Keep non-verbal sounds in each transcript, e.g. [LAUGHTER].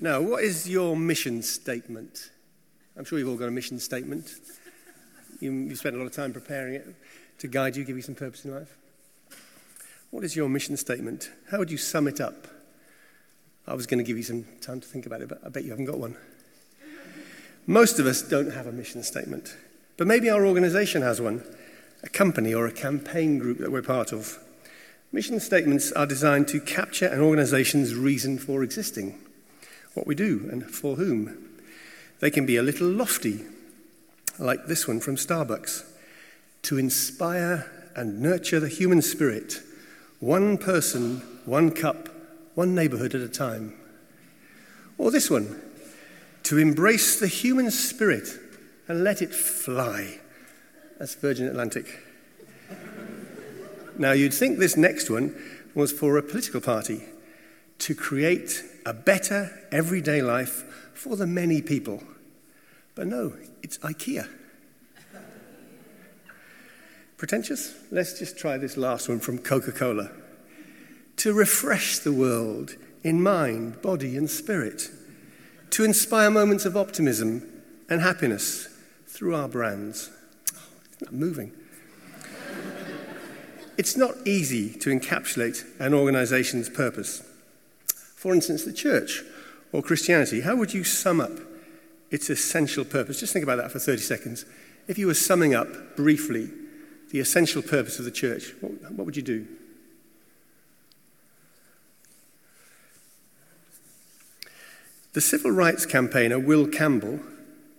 Now, what is your mission statement? I'm sure you've all got a mission statement. You, you spent a lot of time preparing it to guide you, give you some purpose in life. What is your mission statement? How would you sum it up? I was going to give you some time to think about it, but I bet you haven't got one. Most of us don't have a mission statement, but maybe our organization has one, a company or a campaign group that we're part of. Mission statements are designed to capture an organization's reason for existing what we do and for whom. They can be a little lofty, like this one from Starbucks to inspire and nurture the human spirit, one person, one cup, one neighborhood at a time. Or this one to embrace the human spirit and let it fly. That's Virgin Atlantic. now, you'd think this next one was for a political party to create a better everyday life for the many people. But no, it's IKEA. Pretentious? Let's just try this last one from Coca Cola. To refresh the world in mind, body, and spirit. To inspire moments of optimism and happiness through our brands. Oh, that moving? it's not easy to encapsulate an organization's purpose. For instance, the church or Christianity, how would you sum up its essential purpose? Just think about that for 30 seconds. If you were summing up briefly the essential purpose of the church, what, what would you do? The civil rights campaigner Will Campbell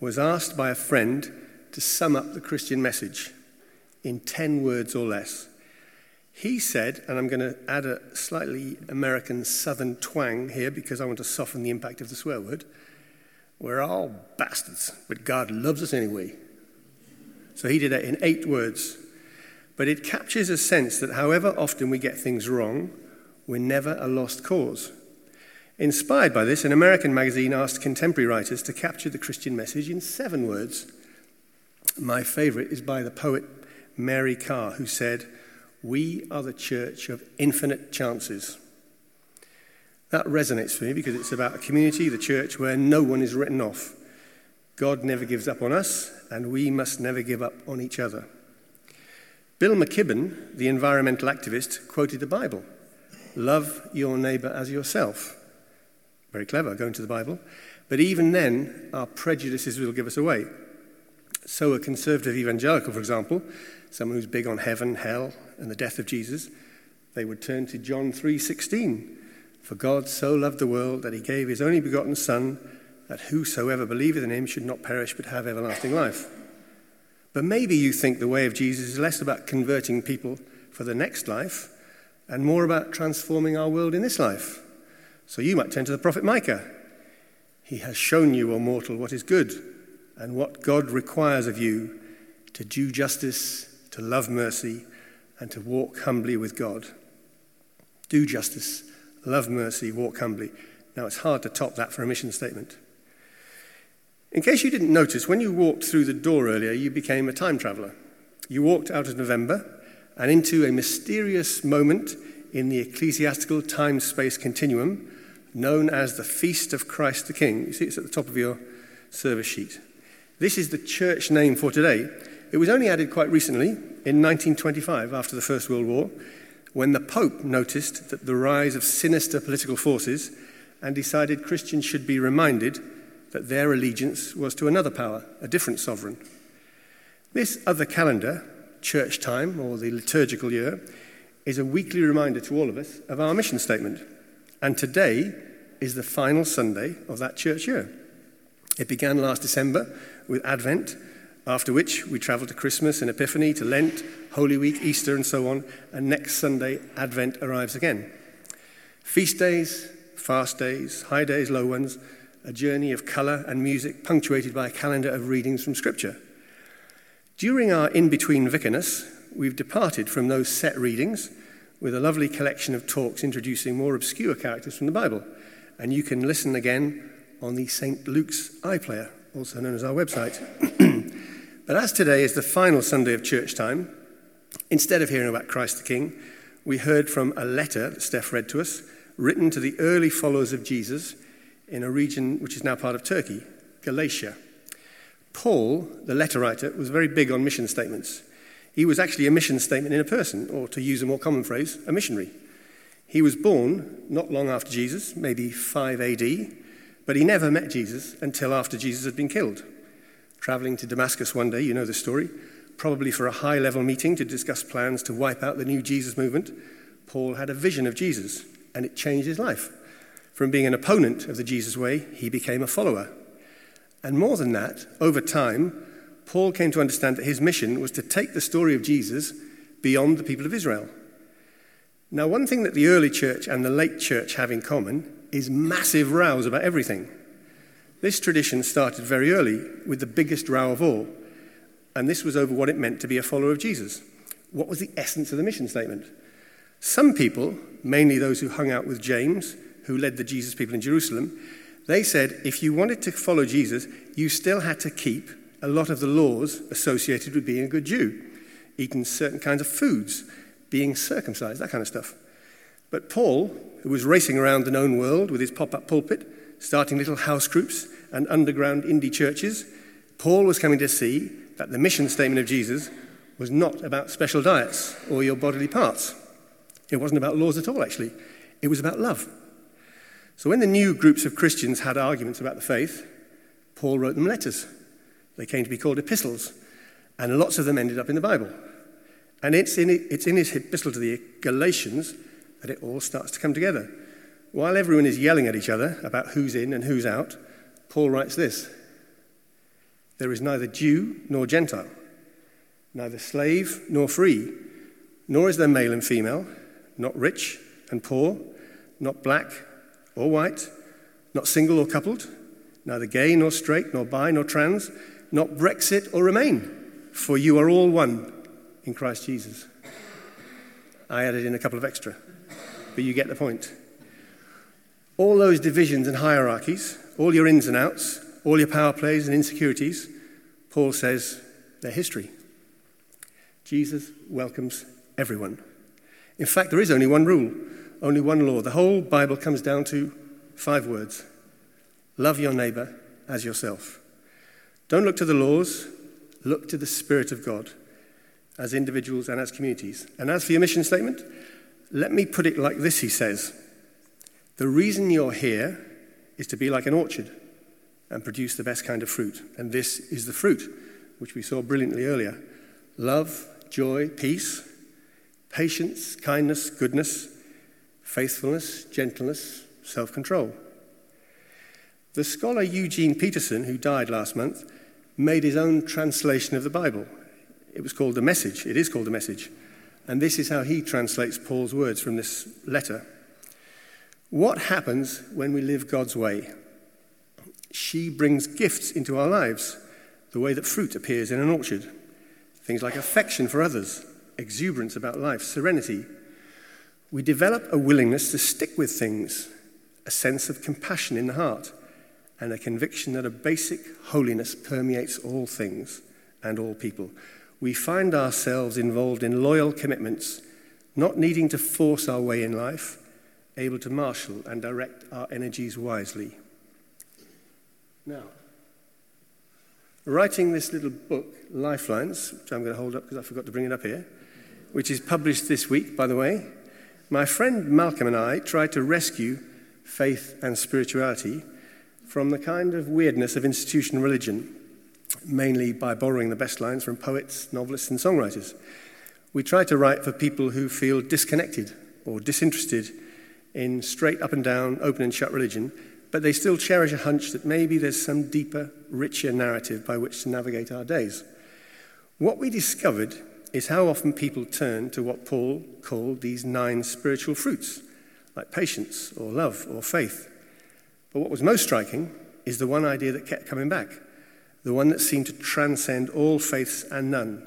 was asked by a friend to sum up the Christian message in 10 words or less. He said, and I'm going to add a slightly American southern twang here because I want to soften the impact of the swear word. We're all bastards, but God loves us anyway. So he did that in eight words. But it captures a sense that however often we get things wrong, we're never a lost cause. Inspired by this, an American magazine asked contemporary writers to capture the Christian message in seven words. My favorite is by the poet Mary Karr, who said, we are the church of infinite chances. That resonates for me because it's about a community, the church, where no one is written off. God never gives up on us, and we must never give up on each other. Bill McKibben, the environmental activist, quoted the Bible Love your neighbor as yourself. Very clever, going to the Bible. But even then, our prejudices will give us away. So, a conservative evangelical, for example, someone who's big on heaven, hell, and the death of Jesus, they would turn to John 3:16. For God so loved the world that he gave his only begotten son that whosoever believeth in him should not perish but have everlasting life. But maybe you think the way of Jesus is less about converting people for the next life and more about transforming our world in this life. So you might turn to the prophet Micah. He has shown you, O mortal, what is good and what God requires of you to do justice, to love mercy, and to walk humbly with God. Do justice, love mercy, walk humbly. Now, it's hard to top that for a mission statement. In case you didn't notice, when you walked through the door earlier, you became a time traveler. You walked out of November and into a mysterious moment in the ecclesiastical time space continuum known as the Feast of Christ the King. You see, it's at the top of your service sheet. This is the church name for today. It was only added quite recently, in 1925, after the First World War, when the Pope noticed that the rise of sinister political forces and decided Christians should be reminded that their allegiance was to another power, a different sovereign. This other calendar, church time or the liturgical year, is a weekly reminder to all of us of our mission statement. And today is the final Sunday of that church year. It began last December with Advent, after which we travel to Christmas and Epiphany, to Lent, Holy Week, Easter, and so on. And next Sunday, Advent arrives again. Feast days, fast days, high days, low ones, a journey of colour and music punctuated by a calendar of readings from Scripture. During our in between Vicarness, we've departed from those set readings with a lovely collection of talks introducing more obscure characters from the Bible. And you can listen again on the St. Luke's iPlayer, also known as our website. [CLEARS THROAT] but as today is the final Sunday of church time, instead of hearing about Christ the King, we heard from a letter that Steph read to us, written to the early followers of Jesus in a region which is now part of Turkey, Galatia. Paul, the letter writer, was very big on mission statements. He was actually a mission statement in a person, or to use a more common phrase, a missionary. He was born not long after Jesus, maybe 5 AD, but he never met Jesus until after Jesus had been killed. Traveling to Damascus one day, you know the story, probably for a high level meeting to discuss plans to wipe out the new Jesus movement, Paul had a vision of Jesus, and it changed his life. From being an opponent of the Jesus way, he became a follower. And more than that, over time, Paul came to understand that his mission was to take the story of Jesus beyond the people of Israel. Now, one thing that the early church and the late church have in common is massive rows about everything. This tradition started very early with the biggest row of all, and this was over what it meant to be a follower of Jesus. What was the essence of the mission statement? Some people, mainly those who hung out with James, who led the Jesus people in Jerusalem, they said if you wanted to follow Jesus, you still had to keep a lot of the laws associated with being a good Jew, eating certain kinds of foods, being circumcised, that kind of stuff. But Paul, who was racing around the known world with his pop up pulpit, starting little house groups and underground indie churches, Paul was coming to see that the mission statement of Jesus was not about special diets or your bodily parts. It wasn't about laws at all, actually. It was about love. So when the new groups of Christians had arguments about the faith, Paul wrote them letters. They came to be called epistles, and lots of them ended up in the Bible. And it's in, it's in his epistle to the Galatians that it all starts to come together. While everyone is yelling at each other about who's in and who's out, Paul writes this There is neither Jew nor Gentile, neither slave nor free, nor is there male and female, not rich and poor, not black or white, not single or coupled, neither gay nor straight, nor bi nor trans, not Brexit or Remain, for you are all one in Christ Jesus. I added in a couple of extra, but you get the point. All those divisions and hierarchies, all your ins and outs, all your power plays and insecurities, Paul says they're history. Jesus welcomes everyone. In fact, there is only one rule, only one law. The whole Bible comes down to five words love your neighbor as yourself. Don't look to the laws, look to the Spirit of God as individuals and as communities. And as for your mission statement, let me put it like this, he says. The reason you're here is to be like an orchard and produce the best kind of fruit. And this is the fruit, which we saw brilliantly earlier love, joy, peace, patience, kindness, goodness, faithfulness, gentleness, self control. The scholar Eugene Peterson, who died last month, made his own translation of the Bible. It was called The Message. It is called The Message. And this is how he translates Paul's words from this letter. What happens when we live God's way? She brings gifts into our lives, the way that fruit appears in an orchard. Things like affection for others, exuberance about life, serenity. We develop a willingness to stick with things, a sense of compassion in the heart and a conviction that a basic holiness permeates all things and all people. We find ourselves involved in loyal commitments, not needing to force our way in life, able to marshal and direct our energies wisely. Now, writing this little book, Lifelines, which I'm going to hold up because I forgot to bring it up here, which is published this week, by the way, my friend Malcolm and I tried to rescue faith and spirituality from the kind of weirdness of institutional religion, mainly by borrowing the best lines from poets, novelists, and songwriters. We try to write for people who feel disconnected or disinterested in straight up and down, open and shut religion, but they still cherish a hunch that maybe there's some deeper, richer narrative by which to navigate our days. What we discovered is how often people turn to what Paul called these nine spiritual fruits, like patience or love or faith but what was most striking is the one idea that kept coming back, the one that seemed to transcend all faiths and none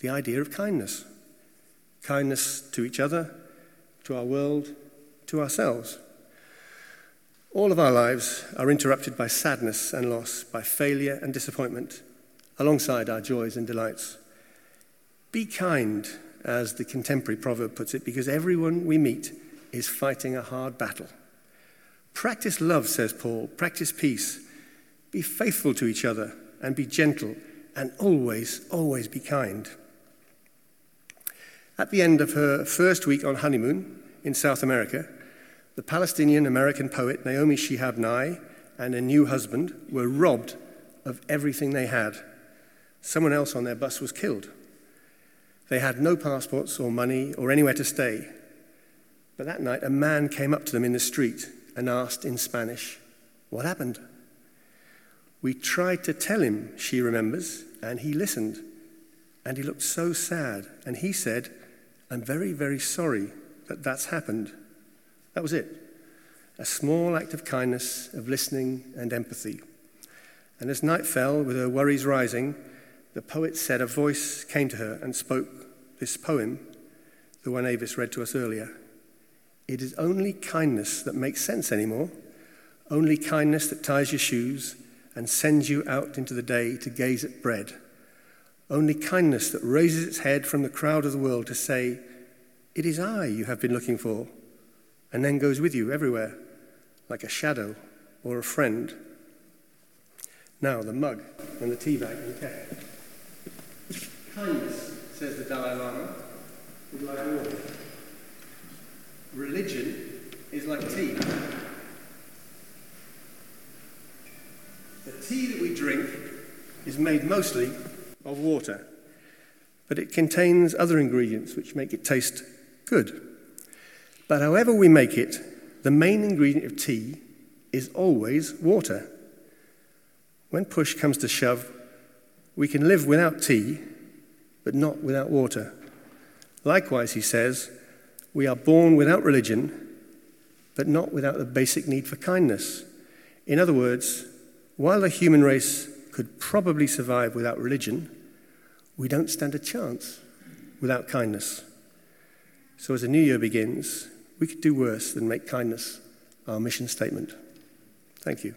the idea of kindness. Kindness to each other, to our world, to ourselves. All of our lives are interrupted by sadness and loss, by failure and disappointment, alongside our joys and delights. Be kind, as the contemporary proverb puts it, because everyone we meet is fighting a hard battle. Practice love, says Paul. Practice peace. Be faithful to each other and be gentle and always, always be kind. At the end of her first week on honeymoon in South America, the Palestinian American poet Naomi Shihab Nye and a new husband were robbed of everything they had. Someone else on their bus was killed. They had no passports or money or anywhere to stay. But that night, a man came up to them in the street and asked in Spanish, What happened? We tried to tell him, she remembers, and he listened. And he looked so sad. And he said, I'm very, very sorry that that's happened. That was it. A small act of kindness, of listening and empathy. And as night fell, with her worries rising, the poet said a voice came to her and spoke this poem, the one Avis read to us earlier. It is only kindness that makes sense anymore, only kindness that ties your shoes and sends you out into the day to gaze at bread, only kindness that raises its head from the crowd of the world to say, It is I you have been looking for, and then goes with you everywhere, like a shadow or a friend. Now, the mug and the tea bag and Kindness, says the Dalai Lama, is like water. Religion is like tea. The tea that we drink is made mostly of water, but it contains other ingredients which make it taste good. But however we make it, the main ingredient of tea is always water. When push comes to shove, we can live without tea, but not without water. Likewise, he says, we are born without religion, but not without the basic need for kindness. In other words, while the human race could probably survive without religion, we don't stand a chance without kindness. So, as a new year begins, we could do worse than make kindness our mission statement. Thank you.